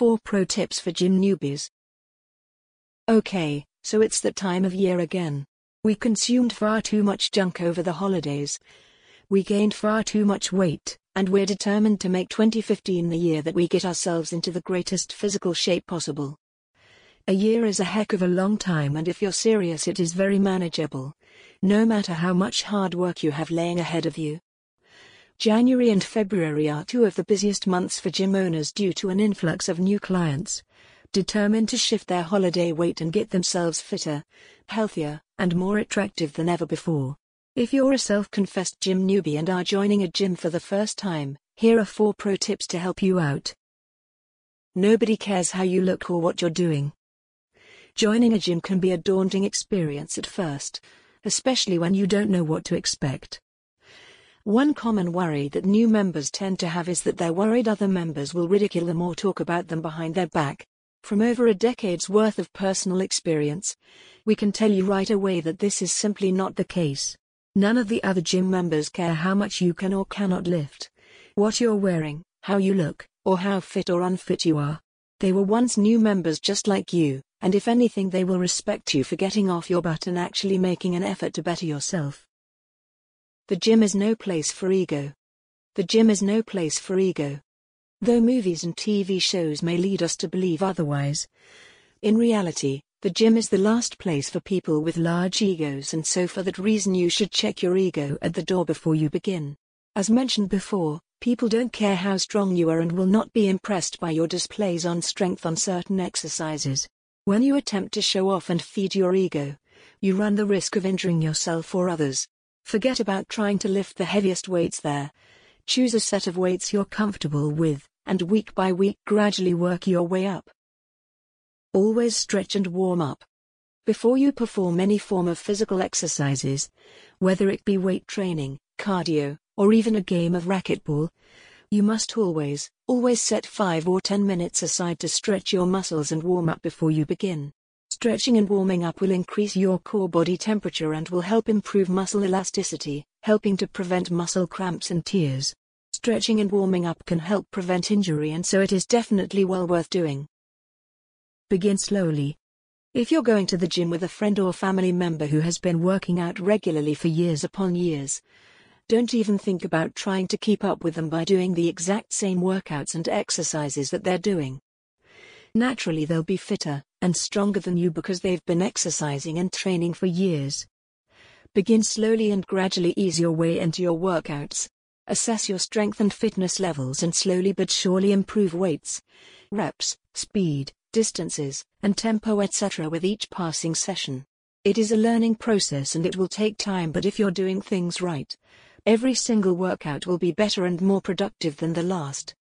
4 Pro Tips for Gym Newbies. Okay, so it's that time of year again. We consumed far too much junk over the holidays. We gained far too much weight, and we're determined to make 2015 the year that we get ourselves into the greatest physical shape possible. A year is a heck of a long time, and if you're serious, it is very manageable, no matter how much hard work you have laying ahead of you. January and February are two of the busiest months for gym owners due to an influx of new clients, determined to shift their holiday weight and get themselves fitter, healthier, and more attractive than ever before. If you're a self confessed gym newbie and are joining a gym for the first time, here are four pro tips to help you out. Nobody cares how you look or what you're doing. Joining a gym can be a daunting experience at first, especially when you don't know what to expect. One common worry that new members tend to have is that they're worried other members will ridicule them or talk about them behind their back. From over a decade's worth of personal experience, we can tell you right away that this is simply not the case. None of the other gym members care how much you can or cannot lift, what you're wearing, how you look, or how fit or unfit you are. They were once new members just like you, and if anything, they will respect you for getting off your butt and actually making an effort to better yourself. The gym is no place for ego. The gym is no place for ego. Though movies and TV shows may lead us to believe otherwise, in reality, the gym is the last place for people with large egos, and so for that reason, you should check your ego at the door before you begin. As mentioned before, people don't care how strong you are and will not be impressed by your displays on strength on certain exercises. When you attempt to show off and feed your ego, you run the risk of injuring yourself or others. Forget about trying to lift the heaviest weights there. Choose a set of weights you're comfortable with, and week by week gradually work your way up. Always stretch and warm up. Before you perform any form of physical exercises, whether it be weight training, cardio, or even a game of racquetball, you must always, always set 5 or 10 minutes aside to stretch your muscles and warm up before you begin. Stretching and warming up will increase your core body temperature and will help improve muscle elasticity, helping to prevent muscle cramps and tears. Stretching and warming up can help prevent injury and so it is definitely well worth doing. Begin slowly. If you're going to the gym with a friend or family member who has been working out regularly for years upon years, don't even think about trying to keep up with them by doing the exact same workouts and exercises that they're doing. Naturally, they'll be fitter and stronger than you because they've been exercising and training for years. Begin slowly and gradually ease your way into your workouts. Assess your strength and fitness levels and slowly but surely improve weights, reps, speed, distances, and tempo, etc. with each passing session. It is a learning process and it will take time, but if you're doing things right, every single workout will be better and more productive than the last.